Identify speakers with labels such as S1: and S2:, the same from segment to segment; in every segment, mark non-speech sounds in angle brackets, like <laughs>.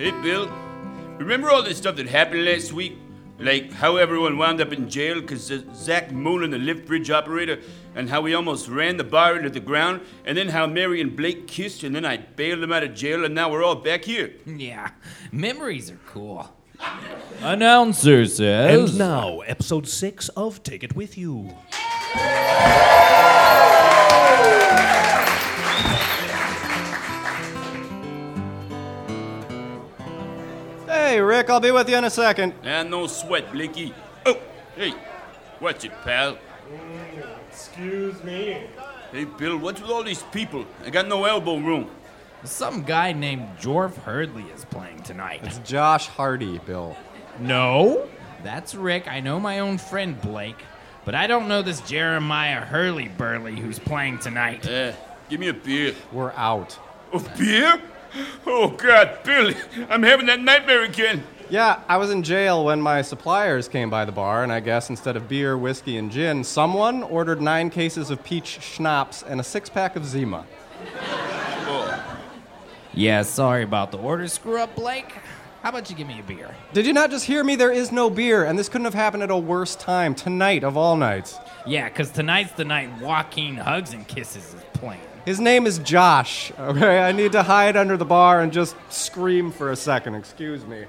S1: Hey, Bill. Remember all this stuff that happened last week? Like how everyone wound up in jail because Zach Mullen, the lift bridge operator, and how we almost ran the bar into the ground, and then how Mary and Blake kissed, and then I bailed them out of jail, and now we're all back here.
S2: Yeah, memories are cool. Announcer says.
S3: And now, episode six of Take It With You.
S4: Hey, Rick, I'll be with you in a second.
S1: And no sweat, Blinky. Oh, hey, watch it, pal.
S5: Excuse me.
S1: Hey, Bill, what's with all these people? I got no elbow room.
S2: Some guy named Jorf Hurdley is playing tonight.
S4: It's Josh Hardy, Bill.
S2: No, that's Rick. I know my own friend Blake, but I don't know this Jeremiah Hurley Burley who's playing tonight.
S1: Uh, give me a beer.
S4: We're out.
S1: A beer? Oh, God, Billy, I'm having that nightmare again.
S4: Yeah, I was in jail when my suppliers came by the bar, and I guess instead of beer, whiskey, and gin, someone ordered nine cases of peach schnapps and a six pack of Zima. Oh.
S2: Yeah, sorry about the order screw up, Blake. How about you give me a beer?
S4: Did you not just hear me? There is no beer, and this couldn't have happened at a worse time. Tonight of all nights.
S2: Yeah, 'cause tonight's the night Joaquin Hugs and Kisses is playing.
S4: His name is Josh, okay? I need to hide under the bar and just scream for a second. Excuse me.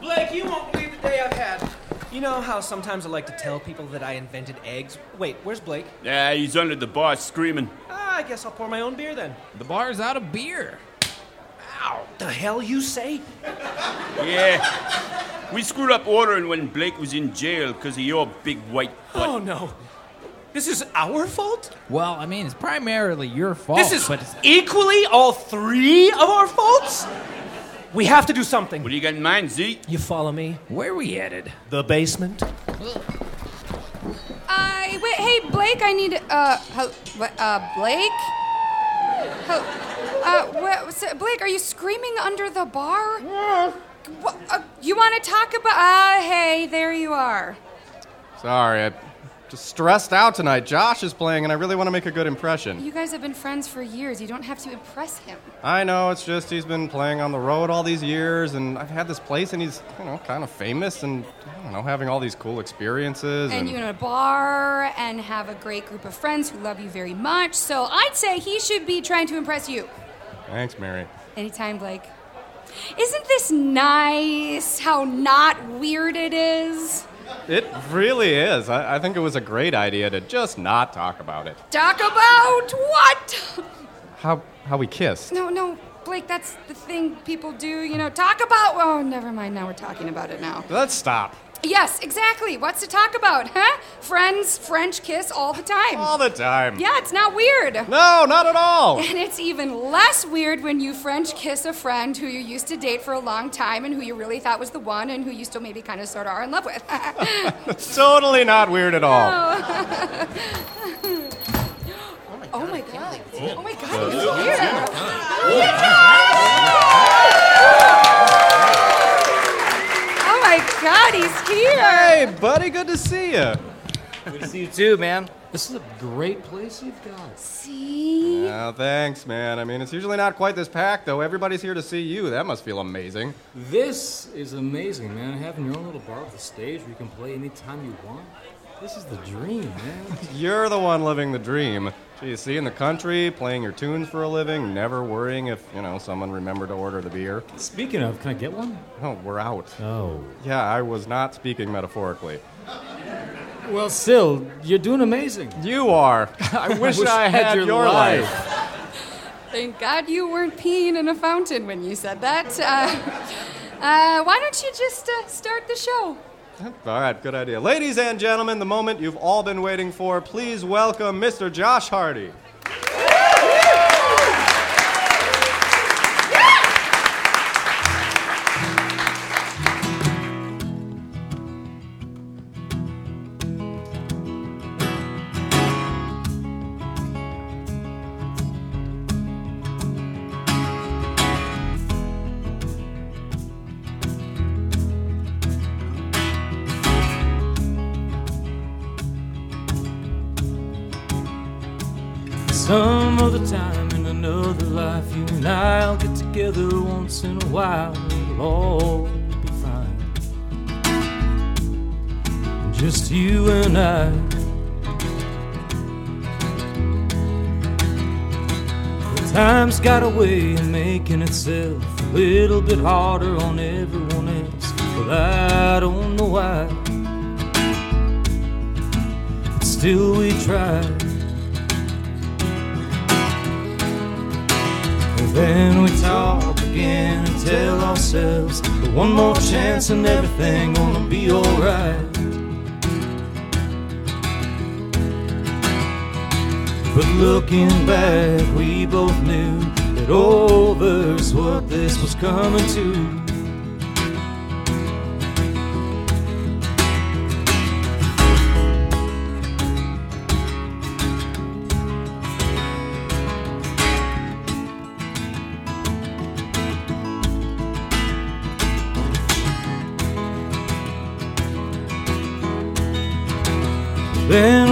S6: Blake, you won't believe the day I've had. You know how sometimes I like to tell people that I invented eggs? Wait, where's Blake?
S1: Yeah, he's under the bar screaming.
S6: Ah, I guess I'll pour my own beer then.
S2: The bar's out of beer.
S6: Ow! The hell you say?
S1: Yeah. We screwed up ordering when Blake was in jail because of your big white butt.
S6: Oh no. This is our fault?
S2: Well, I mean, it's primarily your fault.
S6: This is
S2: but it's,
S6: equally all three of our faults? We have to do something.
S1: What do you got in mind, Z?
S6: You follow me?
S2: where are we headed?
S3: The basement.
S7: I wait. Hey, Blake. I need. Uh, hel- what? Uh, Blake. Hel- uh, what, so, Blake, are you screaming under the bar? Uh, you want to talk about? Uh, hey, there you are.
S4: Sorry, I'm just stressed out tonight. Josh is playing, and I really want to make a good impression.
S7: You guys have been friends for years. You don't have to impress him.
S4: I know, it's just he's been playing on the road all these years, and I've had this place, and he's, you know, kind of famous, and, I don't know, having all these cool experiences.
S7: And you in a bar and have a great group of friends who love you very much. So I'd say he should be trying to impress you.
S4: Thanks, Mary.
S7: Anytime, Blake. Isn't this nice? How not weird it is?
S4: It really is. I, I think it was a great idea to just not talk about it.
S7: Talk about what?
S4: How, how we kissed.
S7: No, no, Blake, that's the thing people do, you know. Talk about. Oh, never mind. Now we're talking about it now.
S4: Let's stop.
S7: Yes, exactly. What's to talk about, huh? Friends, French kiss all the time.
S4: All the time.
S7: Yeah, it's not weird.
S4: No, not at all. <laughs>
S7: And it's even less weird when you French kiss a friend who you used to date for a long time and who you really thought was the one and who you still maybe kind of sort of are in love with. <laughs>
S4: totally not weird at all. <laughs>
S7: oh my god. Oh, oh my god, he's here. Oh my god, he's here.
S4: Hey, buddy, good to see you.
S8: Good to see you too, man. This is a great place you've got.
S7: See?
S4: Oh, thanks, man. I mean, it's usually not quite this packed, though. Everybody's here to see you. That must feel amazing.
S8: This is amazing, man. Having your own little bar with a stage where you can play anytime you want. This is the dream, man. <laughs>
S4: You're the one living the dream. Gee, see in the country, playing your tunes for a living, never worrying if, you know, someone remembered to order the beer.
S8: Speaking of, can I get one?
S4: Oh, we're out.
S8: Oh.
S4: Yeah, I was not speaking metaphorically.
S8: Well, still, you're doing amazing.
S4: You are. <laughs> I wish, I, had, your, life.
S7: Thank God you weren't peeing in a fountain when you said that. Uh, <laughs> uh, why don't you just uh, start the show?
S4: All right, good idea. Ladies and gentlemen, the moment you've all been waiting for, please welcome Mr. Josh Hardy.
S8: Some other time in another life, you and I'll get together once in a while. It'll all be fine. Just you and I. Time's got a way of making itself a little bit harder on everyone else. But I don't know why. But still, we try. Then we talk again and tell ourselves one more chance and everything gonna be alright. But looking back, we both knew that over's what this was coming to.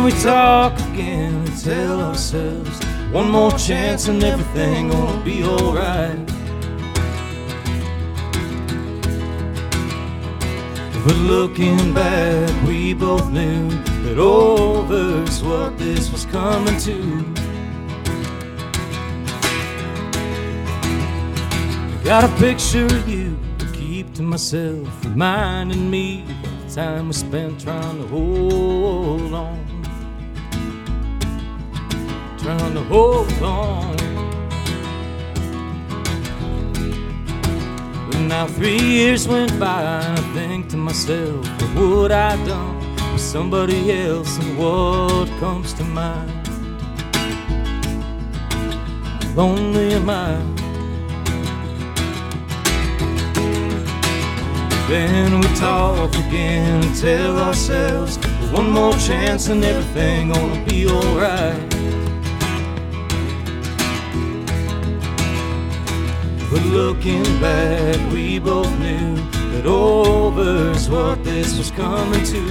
S8: We talk again and tell ourselves one more chance and everything gonna be alright. But looking back, we both knew that over's what this was coming to. Got a picture of you to keep to myself, reminding me of the time we spent trying to hold on. Trying to hold on. But now three years went by, I think to myself, what would I done with somebody else, and what comes to mind? Lonely am I. Then we talk again and tell ourselves one more chance and everything gonna be alright. But looking back, we both knew that over's what this was coming to.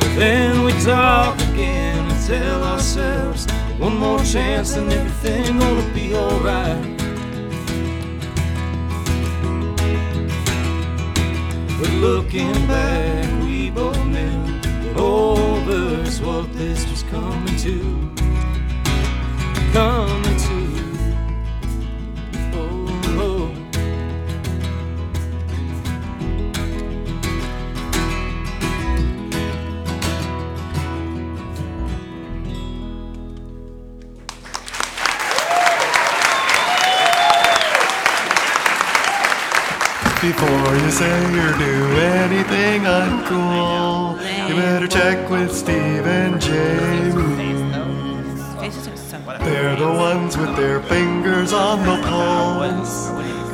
S8: But then we talk again and tell ourselves one more chance and everything gonna be alright. But looking back, we both knew that over's what this was coming to. Coming to. Oh, oh.
S9: Before you say or do anything uncool, you better check with Steve and Jamie. They're the ones with their fingers on the pulse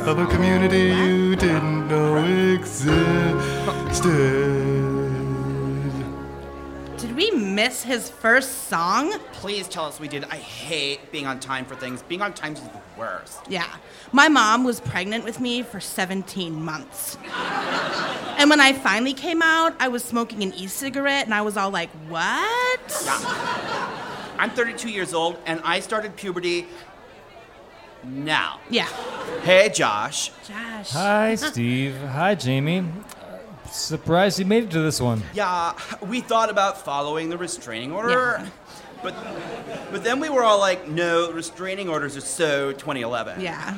S9: of a community you didn't know existed.
S10: Did we miss his first song?
S11: Please tell us we did. I hate being on time for things. Being on time is the worst.
S10: Yeah. My mom was pregnant with me for 17 months. and when I finally came out, I was smoking an e cigarette and I was all like, what?
S11: Yeah. I'm 32 years old and I started puberty now.
S10: Yeah.
S11: Hey, Josh.
S10: Josh.
S12: Hi, <laughs> Steve. Hi, Jamie. Surprised you made it to this one.
S11: Yeah, we thought about following the restraining order. But but then we were all like, no, restraining orders are so 2011.
S10: Yeah.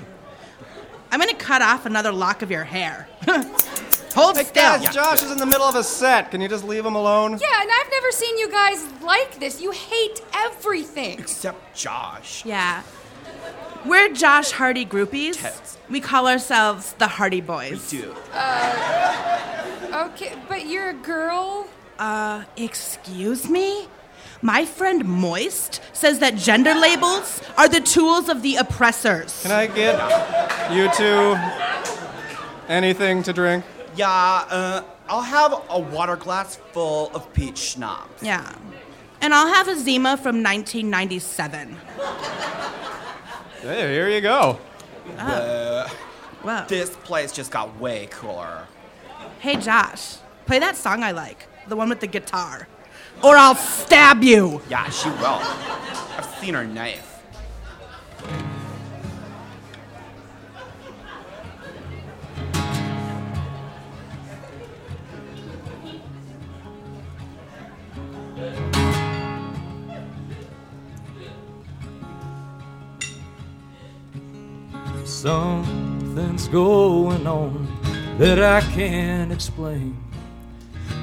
S10: I'm gonna cut off another lock of your hair. <laughs> Hold
S4: Hey
S10: still.
S4: guys, Josh is in the middle of a set. Can you just leave him alone?
S7: Yeah, and I've never seen you guys like this. You hate everything.
S11: Except Josh.
S10: Yeah. We're Josh Hardy groupies.
S11: Totes.
S10: We call ourselves the Hardy Boys.
S11: Dude.
S7: Okay, but you're a girl?
S10: Uh, excuse me? My friend Moist says that gender labels are the tools of the oppressors.
S4: Can I get you two anything to drink?
S11: Yeah, uh, I'll have a water glass full of peach schnapps.
S10: Yeah. And I'll have a Zima from 1997.
S4: Hey, here you go.
S11: Uh,
S10: Whoa.
S11: this place just got way cooler.
S10: Hey, Josh, play that song I like, the one with the guitar. or I'll stab you.
S11: Yeah, she will. I've seen her knife.
S8: Something's going on that I can't explain.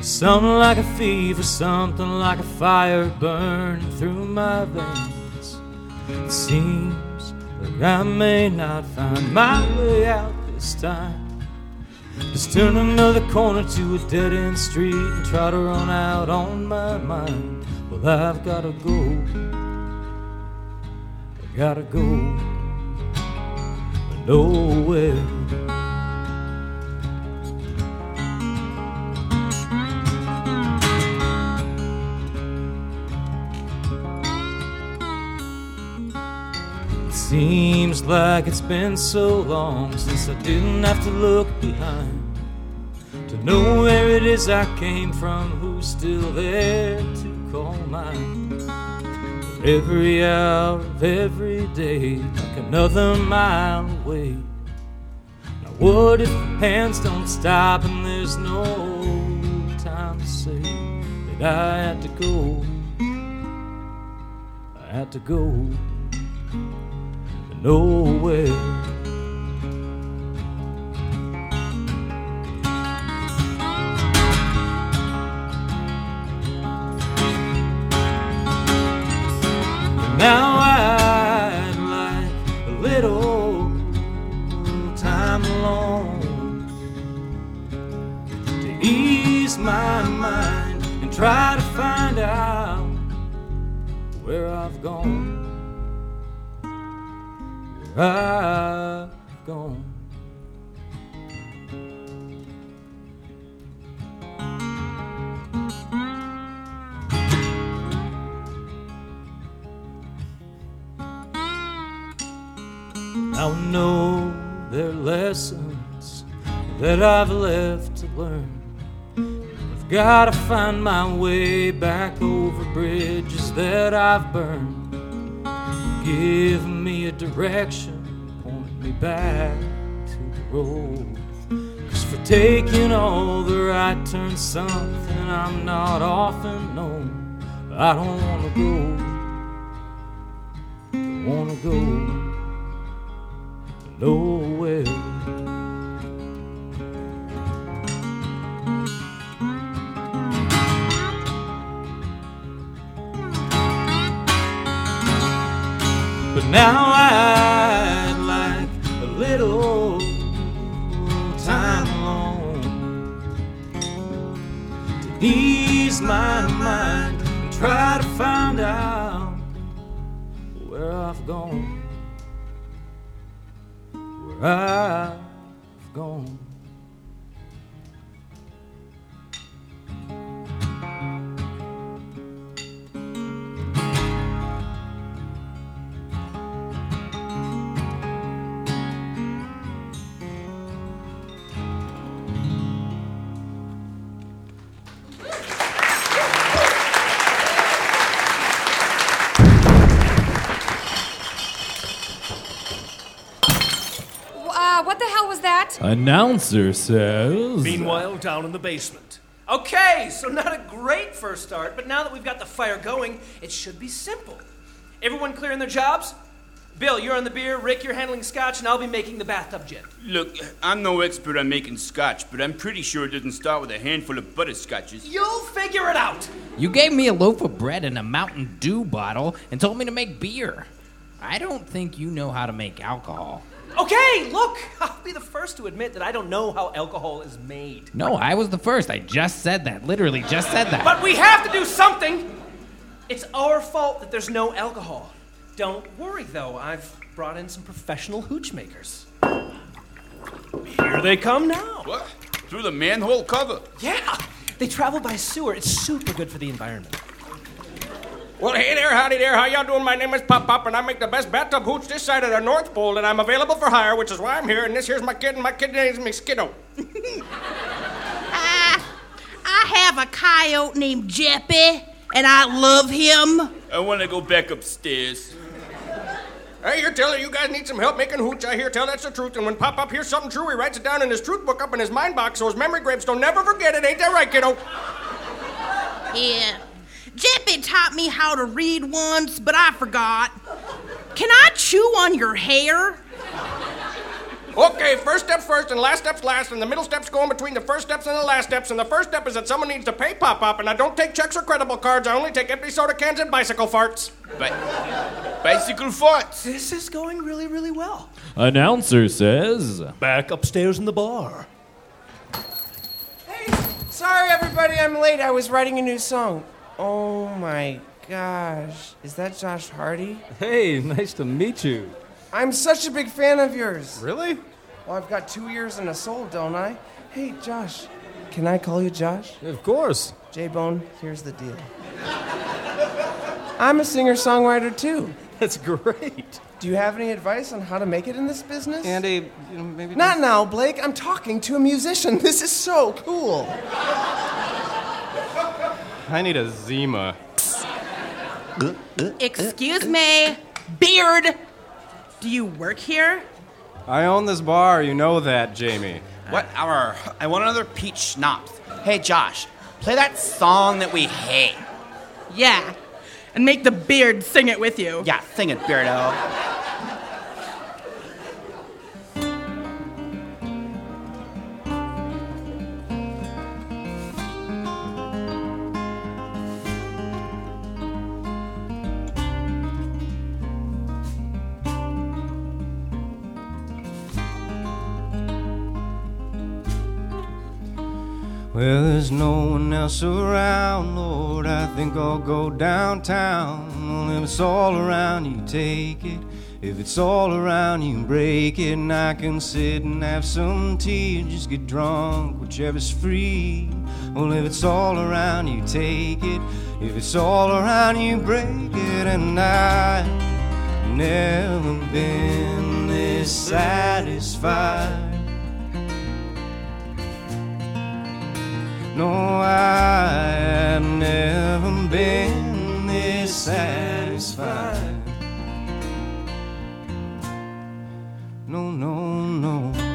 S8: Something like a fever, something like a fire burning through my veins. It seems like I may not find my way out this time. Just turn another corner to a dead end street and try to run out on my mind. Well, I've gotta go. I gotta go nowhere. Seems like it's been so long since I didn't have to look behind to know where it is I came from, who's still there to call mine. Every hour of every day, like another mile away. Now, what if the hands don't stop and there's no time to say that I had to go? I had to go nowhere. Now I'd like a little time alone to ease my mind and try to find out where I've gone. I've gone. I know there are lessons that I've left to learn. I've gotta find my way back over bridges that I've burned. Give me direction, point me back to the road. Cause for taking all the right turns, something I'm not often known. I don't wanna go, don't wanna go nowhere. But now I'd my mind and try to find out where I've gone where I've gone.
S2: Announcer says.
S3: Meanwhile, down in the basement.
S6: Okay, so not a great first start, but now that we've got the fire going, it should be simple. Everyone clearing their jobs? Bill, you're on the beer, Rick, you're handling scotch, and I'll be making the bathtub gin.
S1: Look, I'm no expert on making scotch, but I'm pretty sure it doesn't start with a handful of butterscotches.
S6: You'll figure it out!
S2: You gave me a loaf of bread and a Mountain Dew bottle and told me to make beer. I don't think you know how to make alcohol.
S6: Okay, look, <laughs> I'll be the first to admit that I don't know how alcohol is made.
S2: No, I was the first. I just said that. Literally, just said that.
S6: But we have to do something! It's our fault that there's no alcohol. Don't worry, though, I've brought in some professional hooch makers. Here they come now.
S1: What? Through the manhole cover?
S6: Yeah, they travel by sewer. It's super good for the environment.
S13: Well, hey there, howdy there. How y'all doing? My name is Pop Pop, and I make the best bathtub hooch this side of the North Pole, and I'm available for hire, which is why I'm here. And this here's my kid, and my kid name's me Skiddo.
S10: Ah, <laughs> I have a coyote named Jeppy, and I love him.
S1: I want to go back upstairs.
S13: Hey, you're telling you guys need some help making hooch. I hear tell that's the truth. And when Pop Up hears something true, he writes it down in his truth book up in his mind box so his memory grapes don't never forget it. Ain't that right, kiddo?
S10: Yeah. Jeppy taught me how to read once, but I forgot. Can I chew on your hair?
S13: Okay, first steps first and last steps last, and the middle steps going between the first steps and the last steps. And the first step is that someone needs to pay Pop Up, and I don't take checks or credible cards. I only take empty soda cans and bicycle farts.
S1: Bi- bicycle farts.
S6: This is going really, really well.
S14: Announcer says.
S15: Back upstairs in the bar.
S16: Hey, sorry, everybody, I'm late. I was writing a new song. Oh my gosh. Is that Josh Hardy?
S8: Hey, nice to meet you.
S16: I'm such a big fan of yours.
S8: Really?
S16: Well, I've got two ears and a soul, don't I? Hey, Josh. Can I call you Josh?
S8: Of course.
S16: J Bone, here's the deal. I'm a singer songwriter too.
S8: That's great.
S16: Do you have any advice on how to make it in this business?
S8: Andy, you know, maybe.
S16: Not now, Blake. I'm talking to a musician. <laughs> This is so cool.
S8: I need a Zima.
S10: Excuse me, beard. Do you work here?
S8: I own this bar. You know that, Jamie.
S11: What? Our. I want another peach schnapps. Hey, Josh, play that song that we hate.
S10: Yeah. And make the beard sing it with you.
S11: Yeah, sing it, Beardo.
S4: Well, there's no one else around, Lord. I think I'll go downtown. Well, if it's all around, you take it. If it's all around, you break it. And I can sit and have some tea and just get drunk, whichever's free. Well, if it's all around, you take it. If it's all around, you break it. And I've never been this satisfied. No, I have never been this satisfied. No, no, no.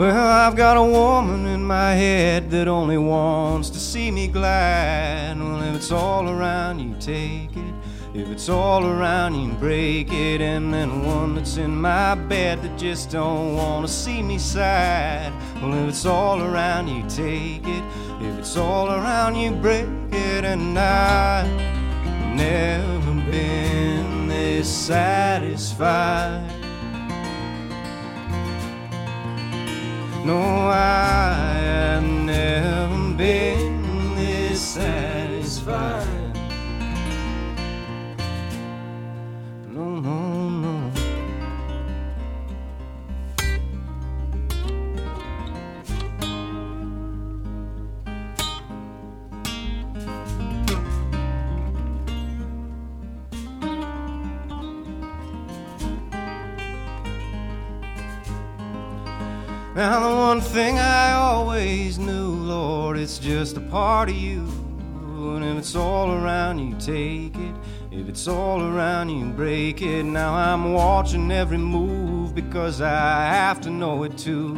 S4: Well, I've got a woman in my head that only wants to see me glad. Well, if it's all around, you take it. If it's all around, you break it. And then one that's in my bed that just don't want to see me sad. Well, if it's all around, you take it. If it's all around, you break it. And I've never been this satisfied. No, I have never been this satisfied. Now, the one thing I always knew, Lord, it's just a part of you. And if it's all around, you take it. If it's all around, you break it. Now I'm watching every move because I have to know it too.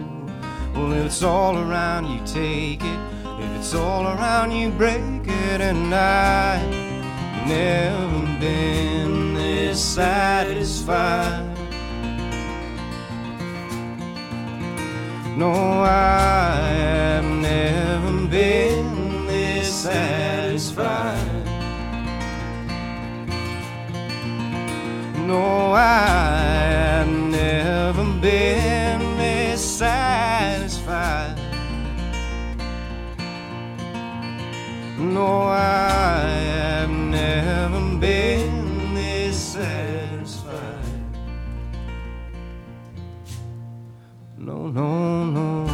S4: Well, if it's all around, you take it. If it's all around, you break it. And I've never been this satisfied. No, I have never been this satisfied. No, I have never been this satisfied. No, I have never been this satisfied. No, no, no.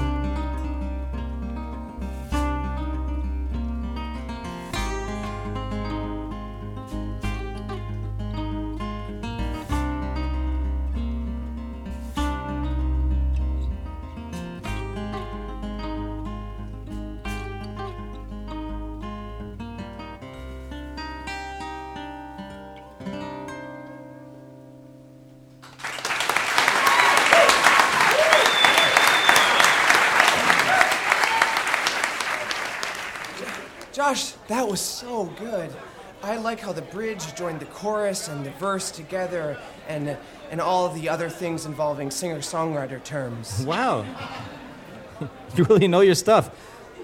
S16: That was so good. I like how the bridge joined the chorus and the verse together and and all of the other things involving singer-songwriter terms. <laughs>
S12: Wow. <laughs> you really know your stuff.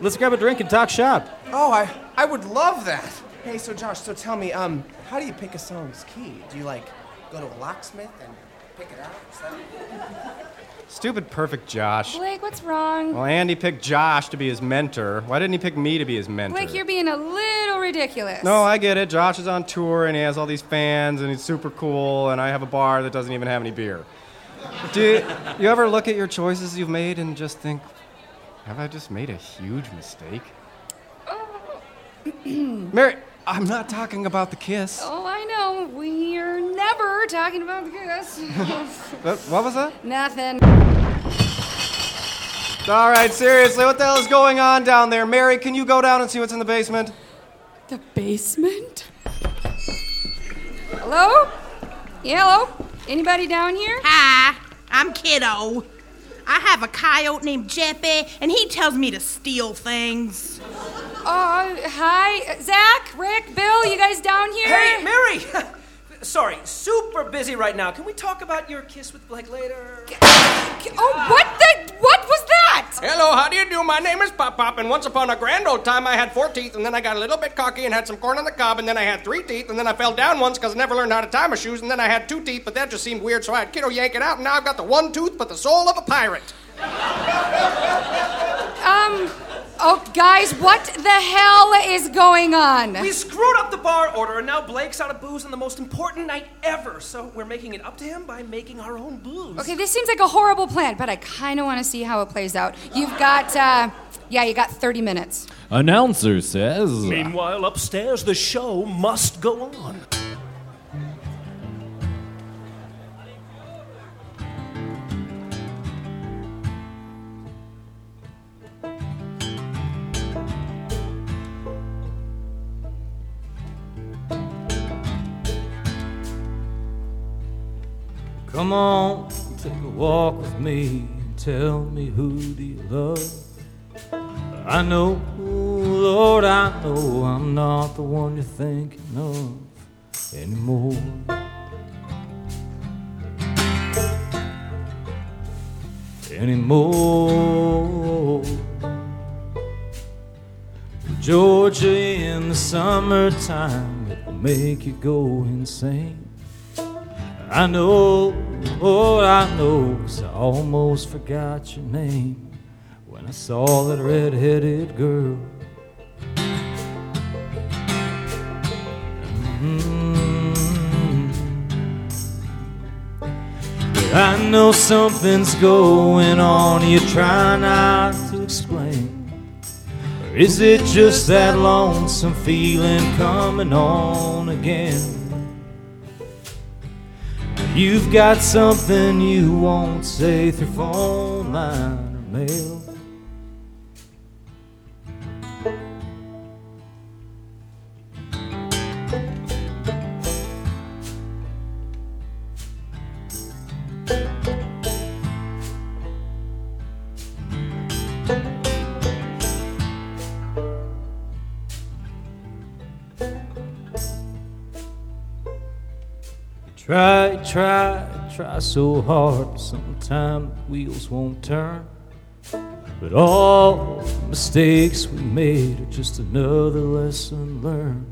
S12: Let's grab a drink and talk shop.
S16: Oh, I I would love that. Hey, so Josh, so tell me, um, how do you pick a song's key? Do you like go to a locksmith and pick it out?
S4: Stupid perfect Josh.
S7: Blake, what's wrong?
S4: Well, Andy picked Josh to be his mentor. Why didn't he pick me to be his mentor?
S7: Blake, you're being a little ridiculous.
S4: No, I get it. Josh is on tour and he has all these fans and he's super cool, and I have a bar that doesn't even have any beer. Do you, <laughs> you ever look at your choices you've made and just think, have I just made a huge mistake? <clears throat> Mary, I'm not talking about the kiss.
S7: Oh, I know. We're never talking about the kiss. <laughs>
S4: What, what was that?
S7: Nothing.
S4: All right, seriously, what the hell is going on down there? Mary, can you go down and see what's in the basement?
S7: The basement? Hello? Yeah, hello? Anybody down here?
S10: Hi, I'm Kiddo. I have a coyote named Jeppy, and he tells me to steal things.
S7: Oh, hi. Zach, Rick, Bill, you guys down here?
S6: Hey, Mary! <laughs> Sorry, super busy right now. Can we talk about your kiss with Blake later?
S7: Oh, what the? What was that?
S13: Hello, how do you do? My name is Pop Pop, and once upon a grand old time I had four teeth, and then I got a little bit cocky and had some corn on the cob, and then I had three teeth, and then I fell down once because I never learned how to tie my shoes, and then I had two teeth, but that just seemed weird, so I had kiddo yank it out, and now I've got the one tooth but the soul of a pirate.
S7: Um, oh, guys, what the hell is going on?
S6: We screwed up the bar order, and now Blake's out of booze on the most important night ever. So we're making it up to him by making our own booze.
S7: Okay, this seems like a horrible plan, but I kind of want to see how it plays out. You've got, uh, yeah, you got 30 minutes.
S2: Announcer says.
S3: Meanwhile, upstairs, the show must go on.
S8: Come on, take a walk with me and tell me who do you love. I know, Lord, I know I'm not the one you're thinking of anymore. Anymore. Georgia in the summertime, it will make you go insane. I know, oh, I know, 'cause I almost forgot your name when I saw that red-headed girl. Mm. But I know something's going on, you try not to explain. Or is it just that lonesome feeling coming on again? You've got something you won't say through phone line or mail. So hard. Sometimes the wheels won't turn. But all the mistakes we made are just another lesson learned.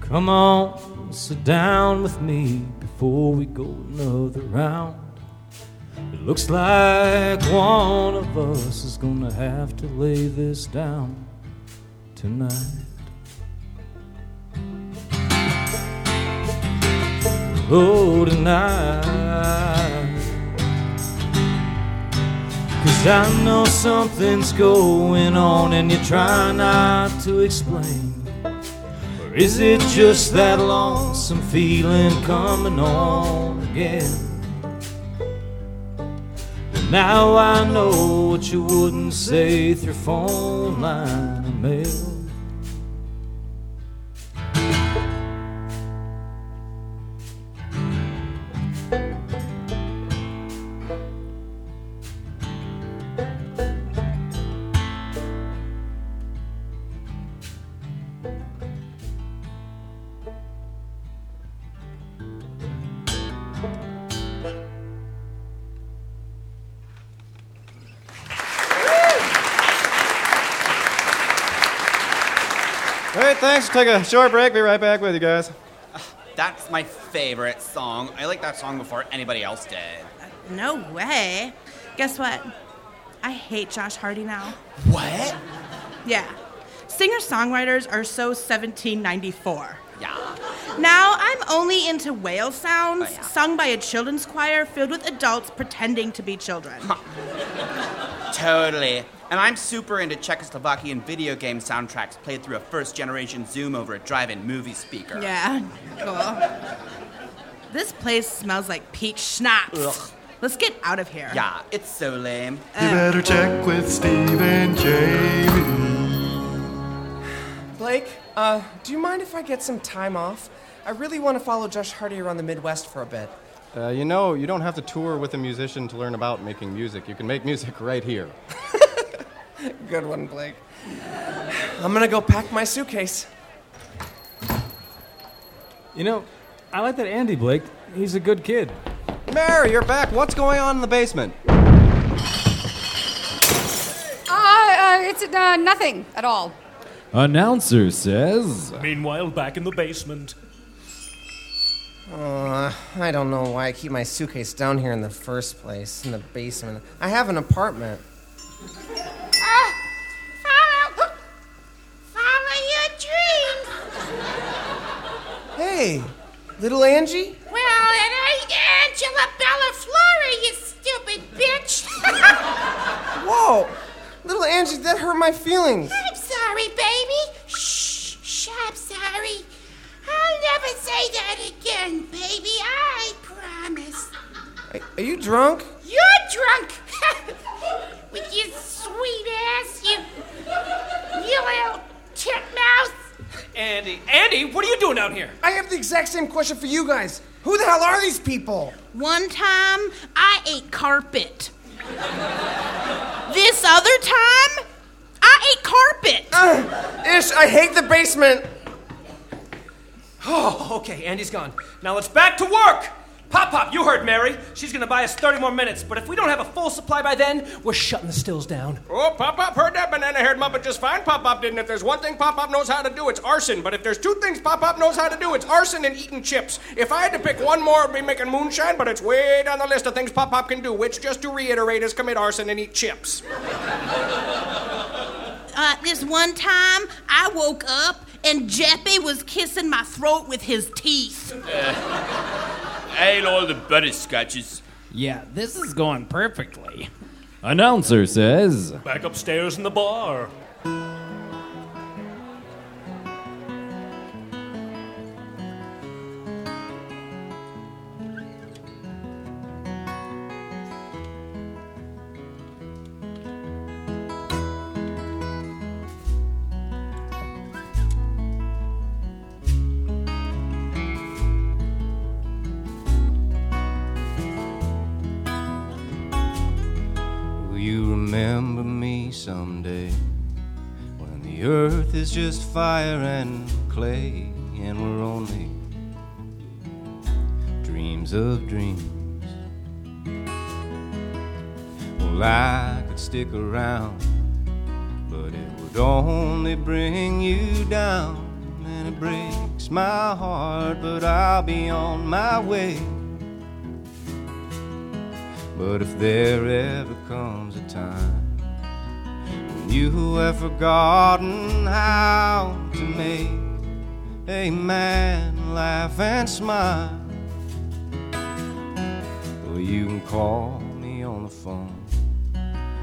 S8: Come on, sit down with me before we go another round. It looks like one of us is gonna have to lay this down tonight. Oh, tonight. Cause I know something's going on and you try not to explain. Or is it just that lonesome feeling coming on again? Now I know what you wouldn't say through phone line or mail.
S17: All right, thanks. Take a short break. Be right back with you guys.
S11: That's my favorite song. I like that song before anybody else did.
S10: No way. Guess what? I hate Josh Hardy now.
S11: What?
S10: Yeah. Singer songwriters are so 1794.
S11: Yeah.
S10: Now I'm only into whale sounds oh, sung by a children's choir filled with adults pretending to be children.
S11: Totally. And I'm super into Czechoslovakian video game soundtracks played through a first generation Zoom over a drive in movie speaker.
S10: Yeah, cool. This place smells like peach schnapps.
S11: Ugh.
S10: Let's get out of here.
S11: Yeah, it's so lame.
S9: You better check with Steve and Jamie.
S16: Blake, uh, do you mind if I get some time off? I really want to follow Josh Hardy around the Midwest for a bit.
S17: Uh, you know, you don't have to tour with a musician to learn about making music. You can make music <laughs> right here. <laughs>
S16: Good one, Blake. I'm gonna go pack my suitcase.
S8: You know, I like that Andy Blake. He's a good kid.
S17: Mary, you're back. What's going on in the basement?
S7: Uh, uh, it's uh, nothing at all.
S2: Announcer says.
S18: Meanwhile, back in the basement.
S16: Uh, I don't know why I keep my suitcase down here in the first place, in the basement. I have an apartment.
S19: Follow, follow your dreams.
S16: Hey, little Angie?
S19: Well, it ain't Angela Bellaflora, you stupid bitch. <laughs>
S16: Whoa! Little Angie, that hurt my feelings.
S19: I'm sorry, baby. Shh, shh, I'm sorry. I'll never say that again, baby. I promise.
S16: Are, are you drunk?
S19: You're drunk. <laughs> With your sweet ass, you, you little titmouse.
S6: Andy, Andy, what are you doing out here?
S16: I have the exact same question for you guys. Who the hell are these people?
S10: One time, I ate carpet. this other time, I ate carpet.
S16: Ish, I hate the basement.
S6: Oh, okay, Andy's gone. Now let's back to work. Pop Pop, you heard Mary. She's gonna buy us 30 more minutes, but if we don't have a full supply by then, we're shutting the stills down.
S13: Oh, Pop Pop heard that banana haired Muppet just fine. Pop Pop didn't. If there's one thing Pop Pop knows how to do, it's arson. But if there's two things Pop Pop knows how to do, it's arson and eating chips. If I had to pick one more, it'd be making moonshine, but it's way down the list of things Pop Pop can do, which, just to reiterate, is commit arson and eat chips.
S10: Uh, this one time, I woke up and Jeppy was kissing my throat with his teeth. <laughs>
S1: I ate all the butterscotches.
S2: Yeah, this is going perfectly. Announcer says.
S18: Back upstairs in the bar.
S4: Is just fire and clay and we're only dreams of dreams? Well, I could stick around, but it would only bring you down, and it breaks my heart, but I'll be on my way. But if there ever comes a time you have forgotten how to make a man laugh and smile, well, you can call me on the phone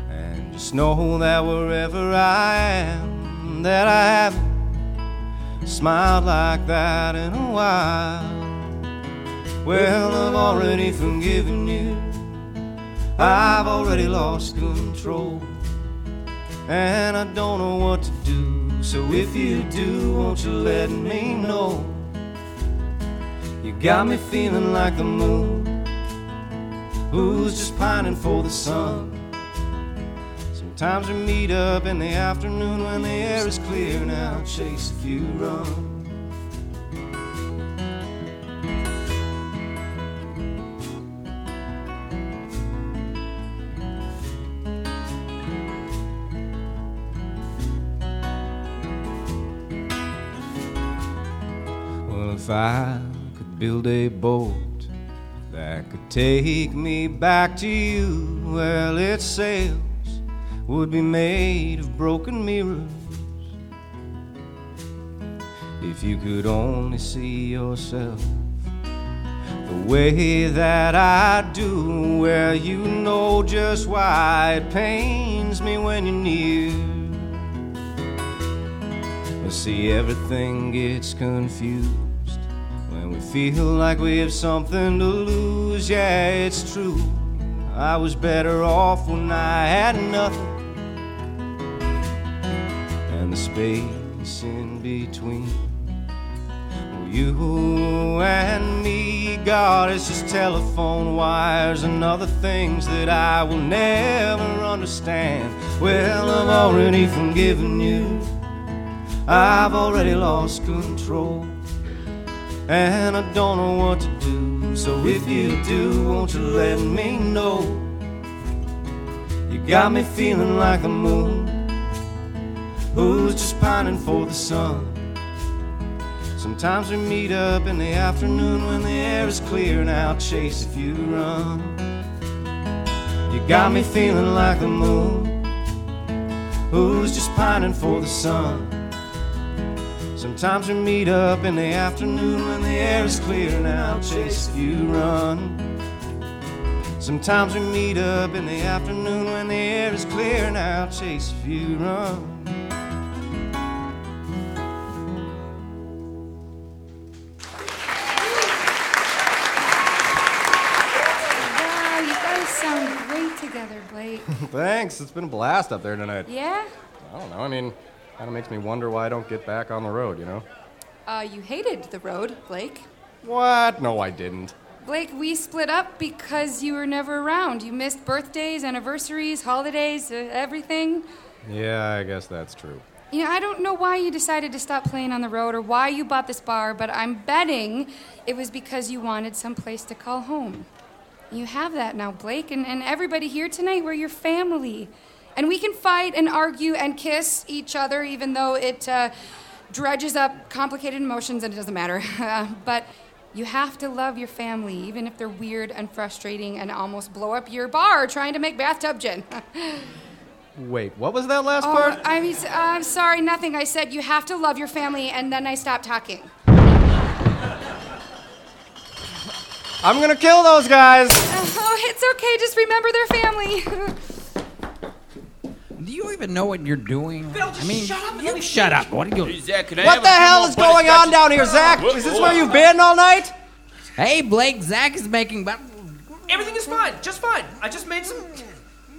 S4: and just know that wherever I am, that I haven't smiled like that in a while. Well, I've already forgiven you. I've already lost control, and I don't know what to do. So if you do, won't you let me know? You got me feeling like the moon, who's just pining for the sun. Sometimes we meet up in the afternoon when the air is clear and I'll chase a few runs. If I could build a boat that could take me back to you, well, its sails would be made of broken mirrors. If you could only see yourself the way that I do, well, you know just why it pains me when you're near. Well, see, everything gets confused feel like we have something to lose. Yeah, it's true. I was better off when I had nothing. And the space in between. You and me, God, it's just telephone wires and other things that I will never understand. Well, I've already forgiven you. I've already lost control. And I don't know what to do. So if you do, won't you let me know? You got me feeling like the moon, who's just pining for the sun. Sometimes we meet up in the afternoon when the air is clear and I'll chase if you run. You got me feeling like the moon, who's just pining for the sun. Sometimes we meet up in the afternoon when the air is clear and I'll chase if you run. Sometimes we meet up in the afternoon when the air is clear and I'll chase if you run.
S7: Wow, you guys sound great together, Blake. <laughs>
S1: Thanks. It's been a blast up there tonight.
S7: Yeah?
S1: I don't know. I mean, kind of makes me wonder why I don't get back on the road, you know?
S7: Uh, you hated the road, Blake.
S1: What? No, I didn't.
S7: Blake, we split up because you were never around. You missed birthdays, anniversaries, holidays, uh, everything.
S1: Yeah, I guess that's true.
S7: You know, I don't know why you decided to stop playing on the road or why you bought this bar, but I'm betting it was because you wanted some place to call home. You have that now, Blake, and, and everybody here tonight, we're your family. And we can fight and argue and kiss each other, even though it uh, dredges up complicated emotions and it doesn't matter. <laughs> But you have to love your family, even if they're weird and frustrating and almost blow up your bar trying to make bathtub gin. <laughs>
S1: Wait, what was that last
S7: oh,
S1: part?
S7: I mean, I'm sorry, nothing. I said you have to love your family, and then I stopped talking.
S1: I'm gonna kill those guys! <laughs>
S7: Oh, it's okay. Just remember their family.
S2: Do you even know what you're doing?
S6: Bill, just
S2: I mean,
S6: shut up and
S2: you
S6: me
S2: shut up. What are you?
S20: Hey, Zach, can I
S1: What
S20: have
S1: the
S20: few
S1: hell
S20: more
S1: is going on down here, Zach?
S20: Whoa,
S1: Is this
S20: whoa.
S1: where you've been all night?
S2: Hey, Blake. Zach is making. But
S6: Everything is fine, just fine. I just made some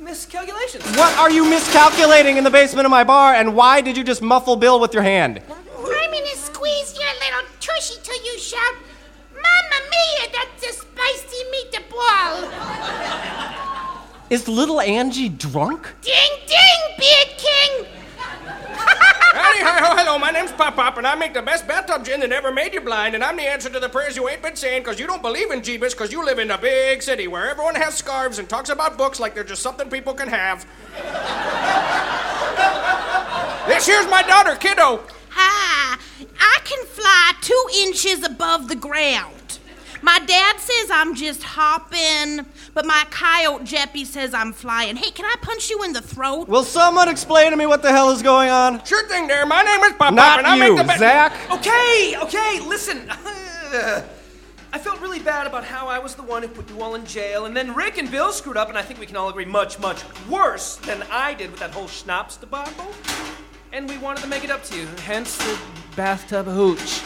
S6: miscalculations.
S1: What are you miscalculating in the basement of my bar, and why did you just muffle Bill with your hand?
S21: I'm gonna squeeze your little tushy till you shout, Mamma mia, that's a spicy meatball!
S1: Is little Angie drunk?
S21: Ding ding, Beard King!
S13: Howdy, hi, ho, hello, my name's Pop Pop, and I make the best bathtub gin that ever made you blind, and I'm the answer to the prayers you ain't been saying because you don't believe in Jeebus because you live in a big city where everyone has scarves and talks about books like they're just something people can have. this here's my daughter, Kiddo.
S10: Ah, I can fly two inches above the ground. My dad says I'm just hopping, but my coyote Jeppy says I'm flying. Hey, can I punch you in the throat?
S1: Will someone explain to me what the hell is going on?
S13: Sure thing there. My name is Pop Pop,
S1: Not
S13: and I
S1: you,
S13: make the best.
S1: Zach.
S6: Okay, okay, listen. <laughs> I felt really bad about how I was the one who put you all in jail, and then Rick and Bill screwed up, and I think we can all agree much, much worse than I did with that whole schnapps debacle. And we wanted to make it up to you, hence the bathtub hooch.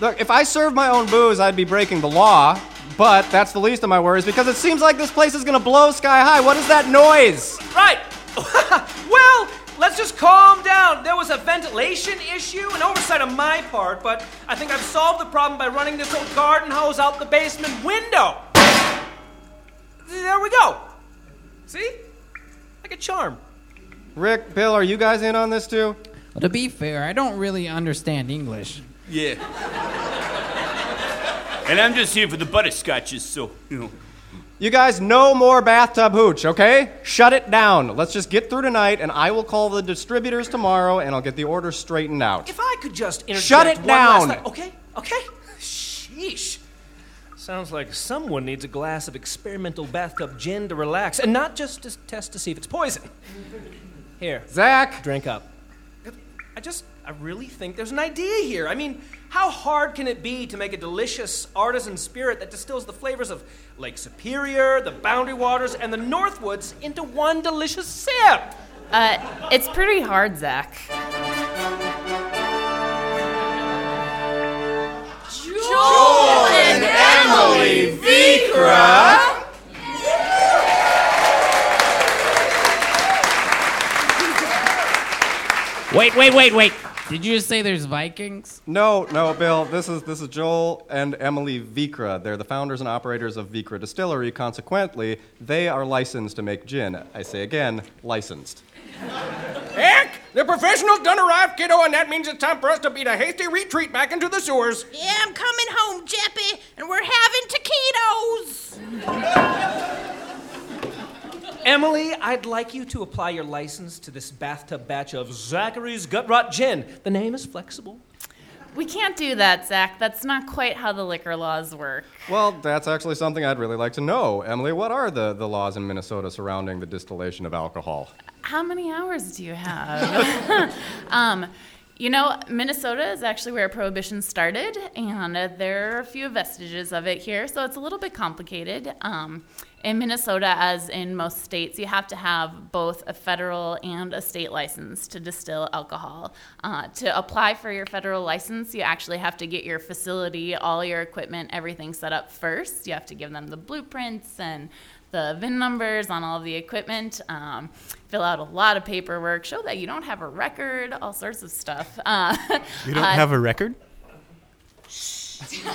S1: Look, if I served my own booze, I'd be breaking the law, but that's the least of my worries because it seems like this place is gonna blow sky high. What is that noise?
S6: Right. <laughs> well, let's just calm down. There was a ventilation issue, an oversight on my part, but I think I've solved the problem by running this old garden hose out the basement window. There we go. See? Like a charm.
S4: Rick, Bill, are you guys in on this too?
S2: Well, to be fair, I don't really understand English.
S1: Yeah. <laughs> and I'm just here for the butterscotches, so, you know.
S4: You guys, no more bathtub hooch, okay? Shut it down. Let's just get through tonight, and I will call the distributors tomorrow, and I'll get the order straightened out.
S6: If I could just interject
S4: Shut it
S6: one
S4: down.
S6: last time- Okay, okay. Sheesh.
S3: Sounds like someone needs a glass of experimental bathtub gin to relax, and not just to test to see if it's poison. Here,
S4: Zach.
S3: drink up.
S6: I just, I really think there's an idea here. I mean, how hard can it be to make a delicious artisan spirit that distills the flavors of Lake Superior, the Boundary Waters, and the Northwoods into one delicious sip?
S22: Uh, it's pretty hard, Zach.
S23: Joel and Emily Vikre.
S2: Wait, wait, wait, wait. Did you just say there's Vikings?
S4: No, no, Bill. This is this is Joel and Emily Vikre. They're the founders and operators of Vikre Distillery. Consequently, they are licensed to make gin. I say again, licensed.
S13: Heck! The professionals done arrived, kiddo, and that means it's time for us to beat a hasty retreat back into the sewers.
S10: Yeah, I'm coming home, Jeppy, and we're having taquitos. <laughs>
S3: Emily, I'd like you to apply your license to this bathtub batch of Zachary's Gut Rot Gin. The name is flexible.
S22: We can't do that, Zach. That's not quite how the liquor laws work.
S4: Well, that's actually something I'd really like to know. Emily, what are the, the laws in Minnesota surrounding the distillation of alcohol?
S22: How many hours do you have? <laughs> um, you know, Minnesota is actually where prohibition started, and uh, there are a few vestiges of it here, so it's a little bit complicated. Um, in Minnesota, as in most states, you have to have both a federal and a state license to distill alcohol. Uh, to apply for your federal license, you actually have to get your facility, all your equipment, everything set up first. You have to give them the blueprints and the VIN numbers on all of the equipment, um, fill out a lot of paperwork, show that you don't have a record, all sorts of stuff. <laughs> Uh,
S24: We don't
S22: uh,
S24: have a record? <laughs>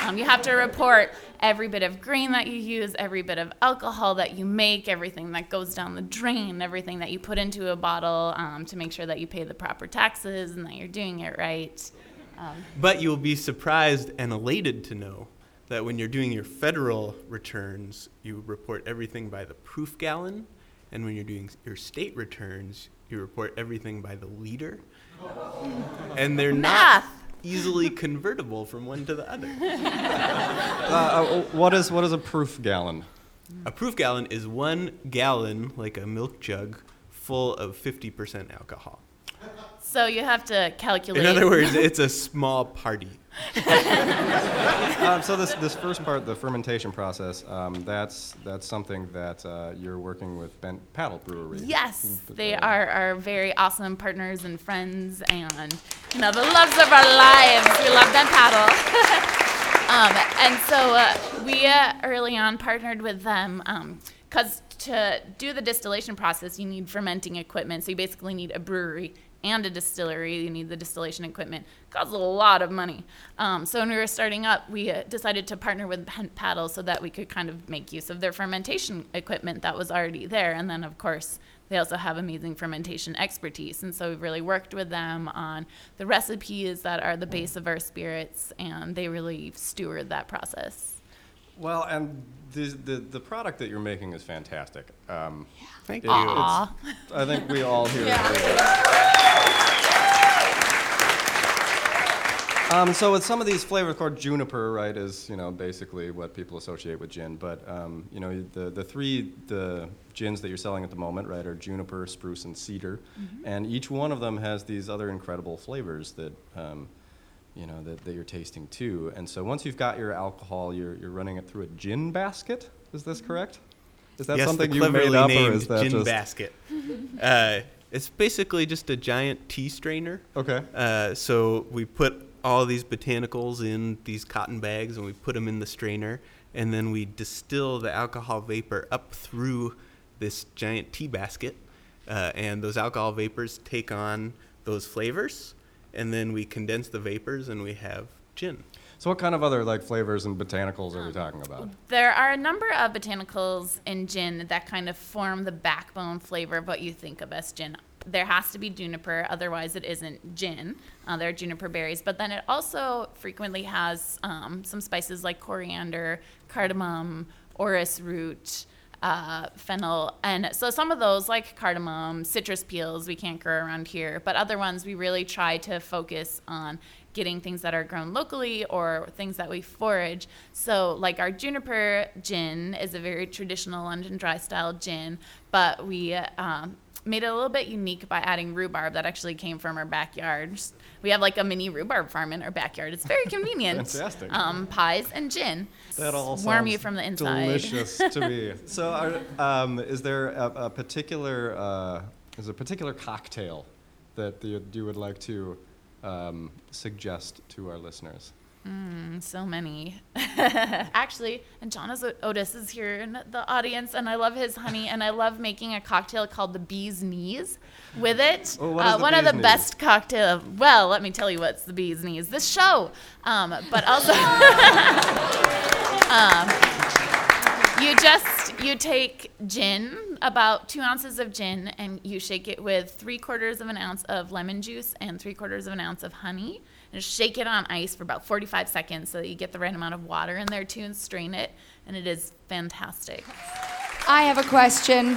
S22: um, you have to report every bit of grain that you use, every bit of alcohol that you make, everything that goes down the drain, everything that you put into a bottle um, to make sure that you pay the proper taxes and that you're doing it right. Um,
S24: But you'll be surprised and elated to know that when you're doing your federal returns, you report everything by the proof gallon, and when you're doing your state returns, you report everything by the liter. <laughs> And they're not easily convertible from one to the other. <laughs>
S4: Uh, uh, what is what is a proof gallon?
S24: A proof gallon is one gallon, like a milk jug, full of 50% alcohol.
S22: so you have to calculate.
S24: In other words, <laughs> it's a small party. <laughs>
S4: um, so this this first part, the fermentation process, um, that's that's something that uh, you're working with Bent Paddle Brewery.
S22: Yes, they are our very awesome partners and friends, and you know the loves of our lives. We love Bent Paddle. <laughs> um, and so uh, we uh, early on partnered with them because to do the distillation process, you need fermenting equipment. So you basically need a brewery and a distillery. You need the distillation equipment. It Costs a lot of money. Um, so when we were starting up, we uh, decided to partner with Bent Paddle so that we could kind of make use of their fermentation equipment that was already there, and then of course they also have amazing fermentation expertise. And so we've really worked with them on the recipes that are the base of our spirits, and they really steward that process.
S4: Well, and the, the the product that you're making is fantastic. Um,
S24: Thank
S4: it-
S22: you. Aw.
S4: it's- I think we all here.
S22: Yeah.
S4: agree. Um, so with some of these flavors, of course, juniper, right, is you know basically what people associate with gin. But um, you know the the three the gins that you're selling at the moment, right, are juniper, spruce, and cedar,
S22: Mhm.
S4: and each one of them has these other incredible flavors that. You know that, that you're tasting too, and so once you've got your alcohol, you're, you're running it through a gin basket. Is this correct? Is that
S24: yes,
S4: something
S24: the
S4: you made
S24: cleverly
S4: up, or
S24: named
S4: is that
S24: gin
S4: just
S24: basket? <laughs> uh, it's basically just a giant tea strainer.
S4: Okay.
S24: Uh, so we put all these botanicals in these cotton bags, and we put them in the strainer, and then we distill the alcohol vapor up through this giant tea basket, uh, and those alcohol vapors take on those flavors, and then we condense the vapors, and we have gin.
S4: So what kind of other like flavors and botanicals are we talking about?
S22: There are a number of botanicals in gin that kind of form the backbone flavor of what you think of as gin. There has to be juniper, otherwise it isn't gin. Uh, there are juniper berries, but then it also frequently has um, some spices like coriander, cardamom, orris root, uh, fennel, and so some of those like cardamom, citrus peels, we can't grow around here, but other ones we really try to focus on getting things that are grown locally or things that we forage. So, like our juniper gin is a very traditional London dry style gin, but we um, made it a little bit unique by adding rhubarb that actually came from our backyard. We have like a mini rhubarb farm in our backyard. It's very <laughs> convenient.
S4: Fantastic.
S22: Um, pies and gin.
S4: That all
S22: warm you from the inside.
S4: Delicious <laughs> to me. So, are, um, is there a, a particular uh, is a particular cocktail that you, you would like to um, suggest to our listeners?
S22: Mm, so many. <laughs> Actually, and John Os- Otis is here in the audience, and I love his honey, and I love making a cocktail called the Bee's Knees with it.
S4: Is
S22: uh, one of the
S4: Bee's
S22: best cocktail. Well, let me tell you what's the Bee's Knees. This show, um, but also. <laughs> um, you just you take gin, about two ounces of gin, and you shake it with three quarters of an ounce of lemon juice and three quarters of an ounce of honey, and shake it on ice for about 45 seconds so that you get the right amount of water in there too, and strain it, and it is fantastic.
S7: I have a question.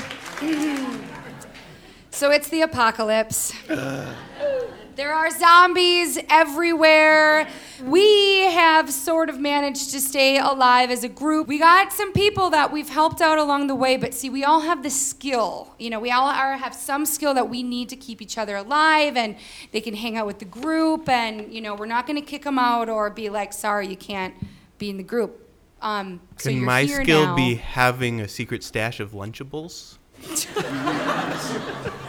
S7: so it's the apocalypse. <laughs> There are zombies everywhere. We have sort of managed to stay alive as a group. We got some people that we've helped out along the way, but see, we all have the skill. You know, we all are, have some skill that we need to keep each other alive, and they can hang out with the group, and, you know, we're not going to kick them out or be like, sorry, you can't be in the group. Um, so
S24: Can my skill
S7: now.
S24: be having a secret stash of Lunchables? <laughs>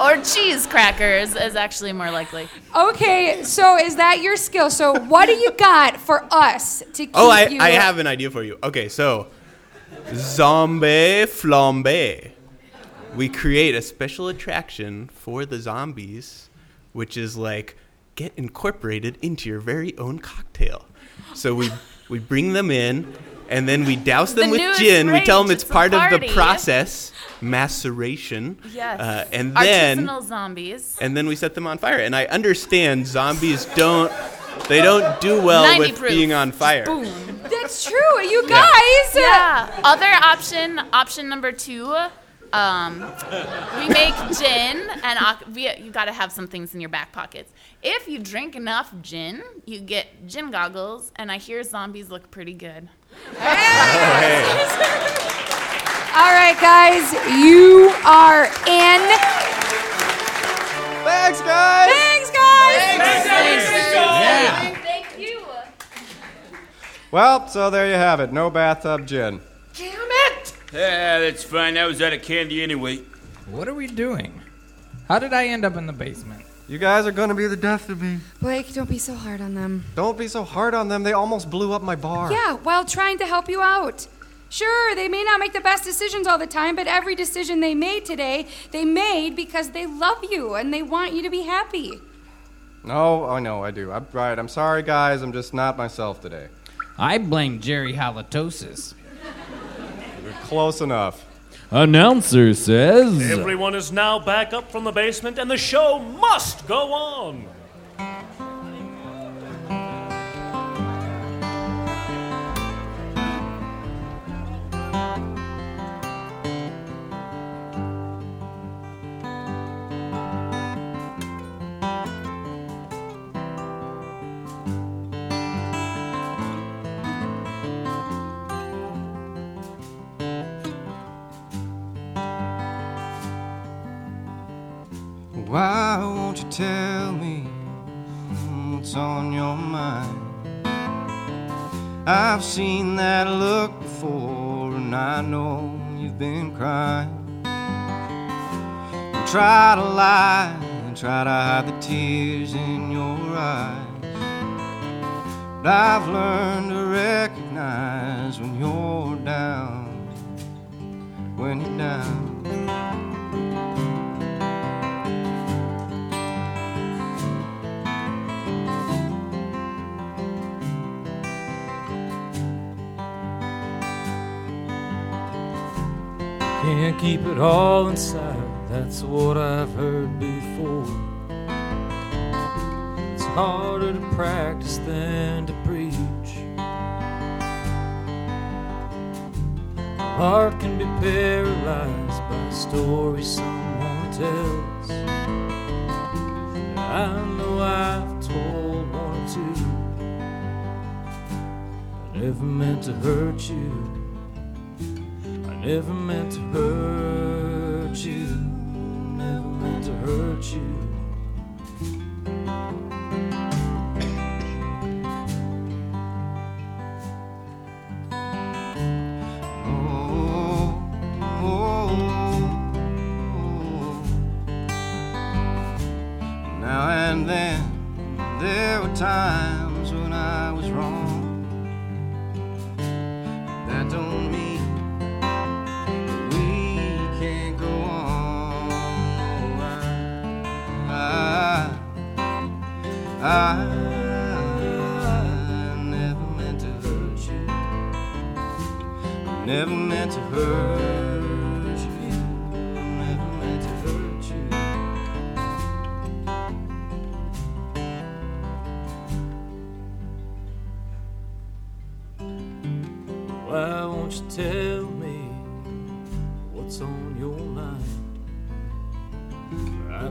S22: Or cheese crackers is actually more likely.
S7: Okay, so is that your skill? So what do you got for us to keep
S24: Oh, I,
S7: you?
S24: I have an idea for you. Okay, so zombie flambe. We create a special attraction for the zombies, which is like get incorporated into your very own cocktail. So we we bring them in, and then we douse them
S22: The
S24: with
S22: news
S24: gin. We tell them it's
S22: it's
S24: part of the process, maceration.
S22: Yes.
S24: Uh, and then
S22: Artisanal zombies.
S24: and then we set them on fire. And I understand zombies don't they don't do well with
S22: proof.
S24: being on fire. Boom.
S7: That's true. You guys.
S22: Yeah. Other option, option number two, um, we make gin, and oc- we, you got to have some things in your back pockets. If you drink enough gin, you get gin goggles, and I hear zombies look pretty good. <laughs>
S7: All right, guys, you are in.
S4: Thanks, guys.
S7: Thanks, guys.
S4: Yeah.
S22: Thank you.
S4: Well, so there you have it. No bathtub gin. Damn it!
S1: Yeah, that's fine. That was out of candy anyway.
S2: What are we doing? How did I end up in the basement?
S4: You guys are gonna be the death of me.
S7: Blake, don't be so hard on them.
S4: Don't be so hard on them. They almost blew up my bar.
S7: Yeah, while trying to help you out. Sure, they may not make the best decisions all the time, but every decision they made today, they made because they love you and they want you to be happy.
S4: No, I know, I do. I'm right. I'm sorry, guys. I'm just not myself today.
S2: I blame Jerry Halitosis.
S4: You're close enough.
S2: Announcer says.
S3: Everyone is now back up from the basement, and the show must go on.
S25: Why won't you tell me what's on your mind? I've seen that look before, and I know you've been crying. You try to lie and try to hide the tears in your eyes. But I've learned to recognize when you're down, when you're down.
S8: Keep it all inside, that's what I've heard before. It's harder to practice than to preach. Heart can be paralyzed by stories someone tells. I know I've told one or two. I never meant to hurt you. Never meant to hurt you. Never meant to hurt you.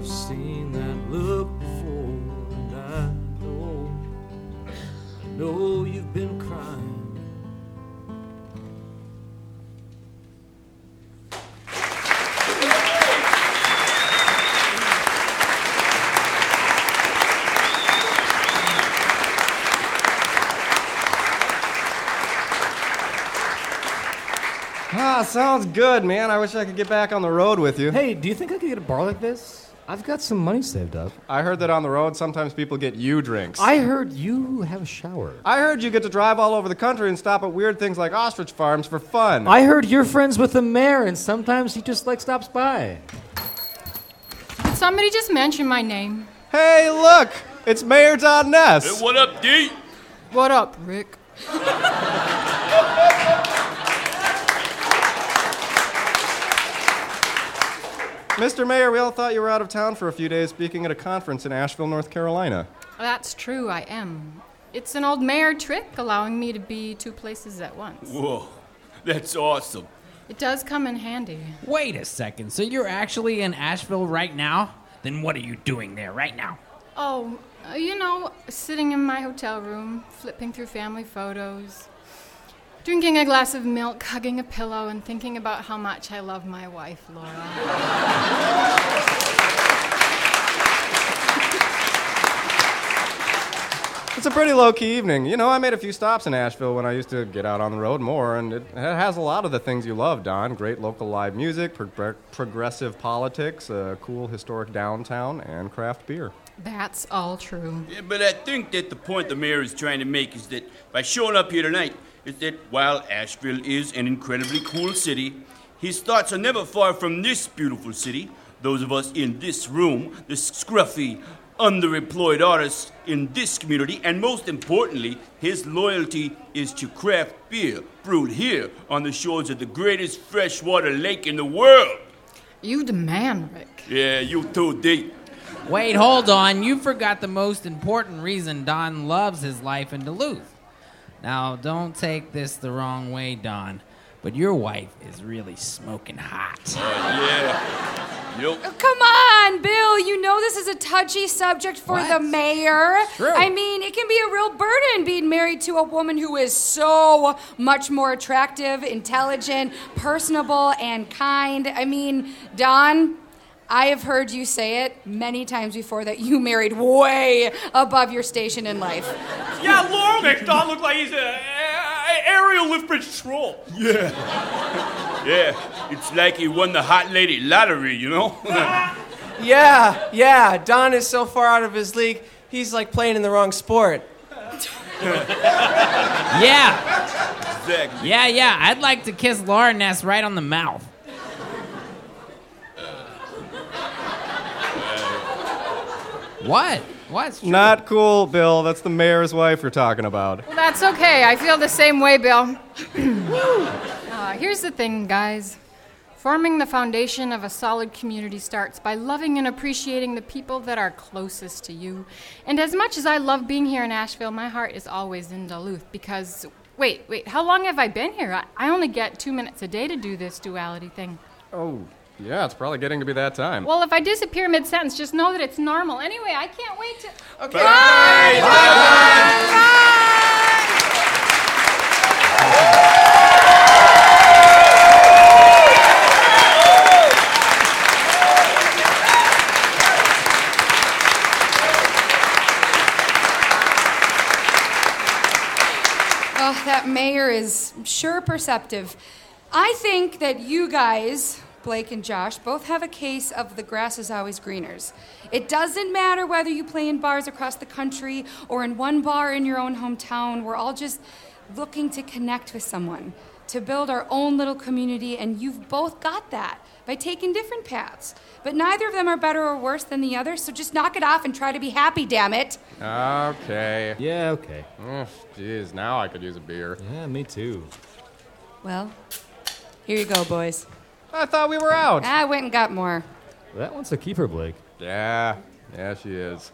S8: I've seen that look before, and I know, I know you've been crying.
S4: Ah, sounds good, man. I wish I could get back on the road with you.
S26: Hey, do you think I could get a bar like this? I've got some money saved up.
S4: I heard that on the road sometimes people get you drinks.
S26: I heard you have a shower.
S4: I heard you get to drive all over the country and stop at weird things like ostrich farms for fun.
S26: I heard you're friends with the mayor, and sometimes he just like stops by.
S27: Did somebody just mention my name?
S4: Hey, look! It's Mayor Don Ness.
S1: Hey, what up, D?
S27: What up, Rick? <laughs>
S4: Mr. Mayor, we all thought you were out of town for a few days speaking at a conference in Asheville, North Carolina.
S27: That's true, I am. It's an old mayor trick allowing me to be two places at once.
S1: Whoa, that's awesome.
S27: It does come in handy.
S2: Wait a second. So you're actually in Asheville right now? Then what are you doing there right now?
S27: Oh, uh, you know, sitting in my hotel room, flipping through family photos, drinking a glass of milk, hugging a pillow, and thinking about how much I love my wife, Laura.
S4: It's a pretty low key evening. You know, I made a few stops in Asheville when I used to get out on the road more, and it, it has a lot of the things you love, Don. Great local live music, pro- progressive politics, a cool historic downtown, and craft beer.
S27: That's all true.
S1: Yeah, but I think that the point the mayor is trying to make is that by showing up here tonight, is that while Asheville is an incredibly cool city, his thoughts are never far from this beautiful city. Those of us in this room, the scruffy, underemployed artists in this community, and most importantly, his loyalty is to craft beer brewed here on the shores of the greatest freshwater lake in the world.
S27: You demand, Rick.
S1: Yeah, you too, deep.
S2: Wait, hold on. You forgot the most important reason Don loves his life in Duluth. Now, don't take this the wrong way, Don, but your wife is really smoking hot. <laughs>
S1: yeah. Yep.
S7: Oh, Come on, Bill. You know this is a touchy subject for the mayor.
S2: True.
S7: I mean, it can be a real burden being married to a woman who is so much more attractive, intelligent, personable, and kind. I mean, Don, I have heard you say it many times before that you married way above your station in life.
S3: Yeah, Laurel makes Don look like he's a, a, a aerial lift bridge troll.
S1: Yeah. Yeah, it's like he won the hot lady lottery, you know? <laughs>
S16: Yeah, yeah. Don is so far out of his league, he's like playing in the wrong sport.
S2: Yeah.
S1: Exactly.
S2: Yeah, yeah. I'd like to kiss Laura Ness right on the mouth. What? What?
S4: Not cool, Bill. That's the mayor's wife you're talking about.
S27: Well, that's okay. I feel the same way, Bill. <clears throat> uh, here's the thing, guys. Forming the foundation of a solid community starts by loving and appreciating the people that are closest to you. And as much as I love being here in Asheville, my heart is always in Duluth because. Wait, wait, how long have I been here? I, I only get two minutes a day to do this duality thing.
S4: Oh, yeah, it's probably getting to be that time.
S27: Well, if I disappear mid sentence, just know that it's normal. Anyway, I can't wait to.
S16: Okay.
S7: Oh, that mayor is sure perceptive. I think that you guys, Blake and Josh, both have a case of the grass is always greeners. It doesn't matter whether you play in bars across the country or in one bar in your own hometown. We're all just looking to connect with someone, to build our own little community, and you've both got that by taking different paths. But neither of them are better or worse than the other, so just knock it off and try to be happy, damn it.
S4: Okay.
S26: Yeah, okay.
S4: Oh, Jeez, now I could use a beer.
S26: Yeah, me too.
S7: Well, here you go, boys.
S4: I thought we were out.
S7: I went and got more.
S26: That one's a keeper, Blake.
S4: Yeah, yeah, she is.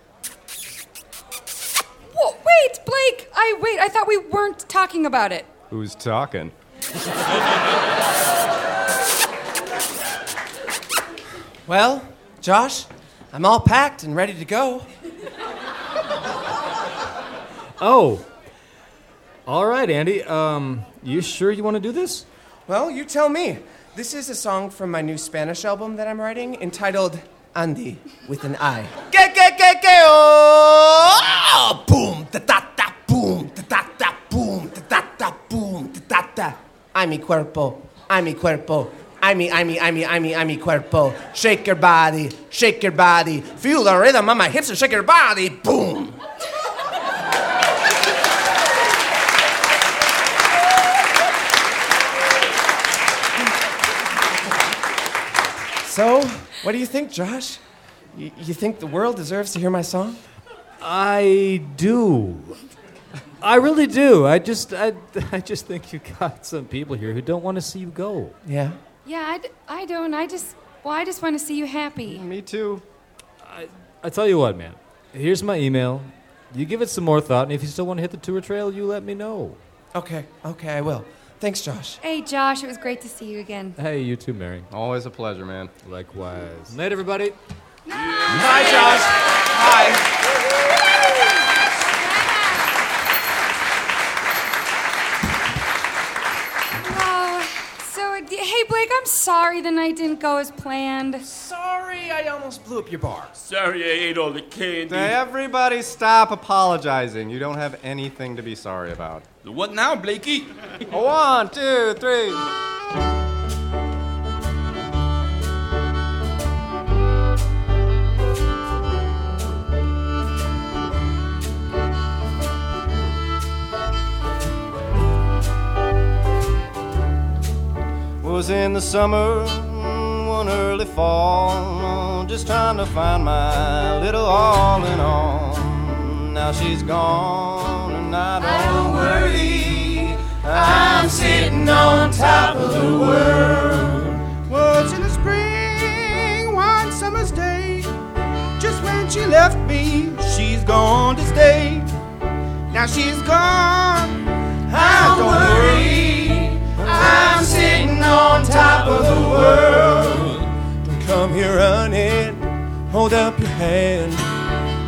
S7: Whoa, wait, Blake! I wait, I thought we weren't talking about it.
S4: Who's talking?
S16: Well, Josh, I'm all packed and ready to go.
S26: Oh. All right, Andy. Um, you sure you want to do this?
S16: Well, you tell me. This is a song from my new Spanish album that I'm writing entitled Andy with an I. Que, que, que, que, oh! Boom, da, da, da, boom, da, da, da, boom, da, da, da, boom, da, da, da. Ay, mi cuerpo, ay, mi cuerpo. Ay, mi, ay, mi, ay, mi, ay, mi, ay, mi cuerpo. Shake your body, shake your body. Feel the rhythm on my hips and shake your body. Boom. So, what do you think, Josh? You, you think the world deserves to hear my song?
S26: I do. I really do. I just, I, <laughs> I just think you've got some people here who don't want to see you go.
S16: Yeah.
S7: Yeah, I, d- I don't. I just, well, I just want to see you happy.
S4: Me too.
S26: I, I tell you what, man. Here's my email. You give it some more thought, and if you still want to hit the tour trail, you let me know.
S16: Okay, okay, I will. Thanks, Josh.
S7: Hey, Josh, it was great to see you again.
S26: Hey, you too, Mary.
S4: Always a pleasure, man.
S26: Likewise. Night, everybody.
S16: Bye, Josh. Bye.
S7: Oh, so, hey, Blake, I'm sorry the night didn't go as planned.
S6: Sorry, I almost blew up your bar.
S1: Sorry I ate all the candy.
S4: Everybody stop apologizing. You don't have anything to be sorry about.
S1: What now, Blakey?
S4: One, two, three. Was in the summer, one early fall, just trying to find my little all in all. Now she's gone, and I don't worry. I'm sitting on top of the world.
S5: Was in the spring, one summer's day. Just when she left me, she's gone to stay. Now she's gone. I don't worry. I'm sitting on top of the world.
S16: Don't come here running. Hold up your hand.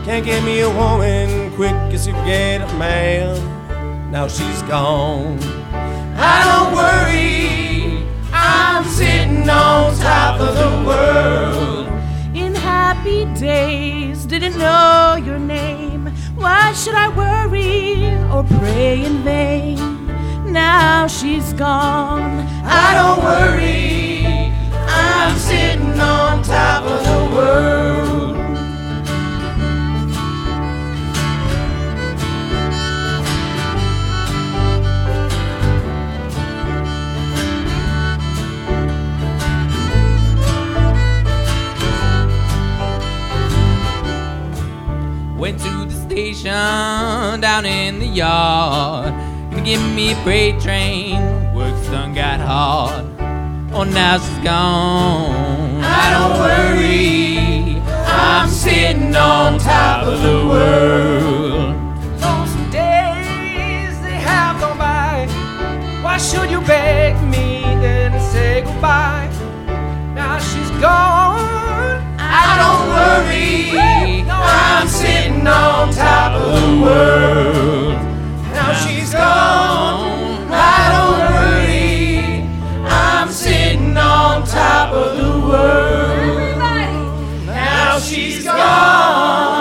S16: Can't get me a woman quick as you get a man. Now she's gone.
S5: I don't worry. I'm sitting on top of the world.
S10: In happy days, didn't know your name. Why should I worry or pray in vain? Now she's gone.
S5: I don't worry. I'm sitting on top of the world.
S2: Went to the station down in the yard. Gonna give me a freight train. Work's done got hard. Oh, now she's gone. I don't worry. I'm sitting on top of the world.
S6: Those days they have gone by. Why should you beg me then say goodbye? Now she's gone.
S2: I don't worry. I'm sitting on top of the world.
S6: Now she's gone.
S2: I don't worry. I'm sitting on top of the world. Now she's gone.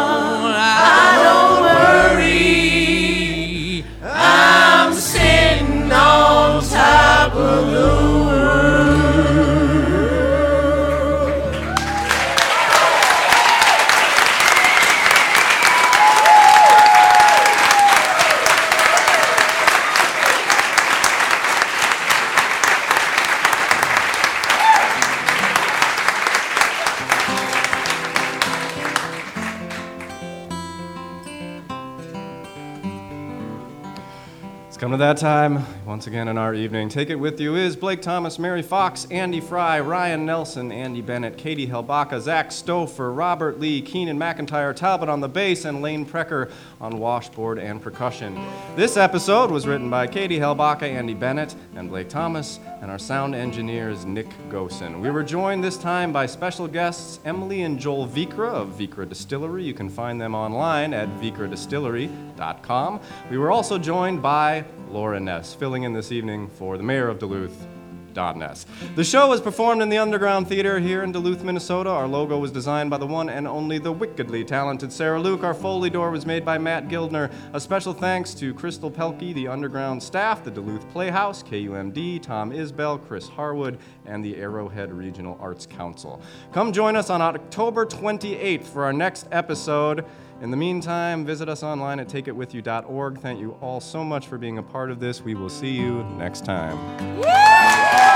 S4: Time once again in our evening. Take it with you is Blake Thomas, Mary Fox, Andy Fry, Ryan Nelson, Andy Bennett, Katie Helbaka, Zach Stouffer, Robert Lee, Keenan McIntyre, Talbot on the bass, and Lane Precker on washboard and percussion. This episode was written by Katie Helbaka, Andy Bennett, and Blake Thomas, and our sound engineer is Nick Gosen. We were joined this time by special guests Emily and Joel Vikre of Vikre Distillery. You can find them online at vikredistillery.com. We were also joined by Laura Ness, filling in this evening for the mayor of Duluth, Don Ness. The show was performed in the Underground Theater here in Duluth, Minnesota. Our logo was designed by the one and only the wickedly talented Sarah Luke. Our Foley door was made by Matt Gildner. A special thanks to Crystal Pelkey, the Underground staff, the Duluth Playhouse, KUMD, Tom Isbell, Chris Harwood, and the Arrowhead Regional Arts Council. Come join us on October 28th for our next episode. In the meantime, visit us online at takeitwithyou.org. Thank you all so much for being a part of this. We will see you next time.
S2: Woo!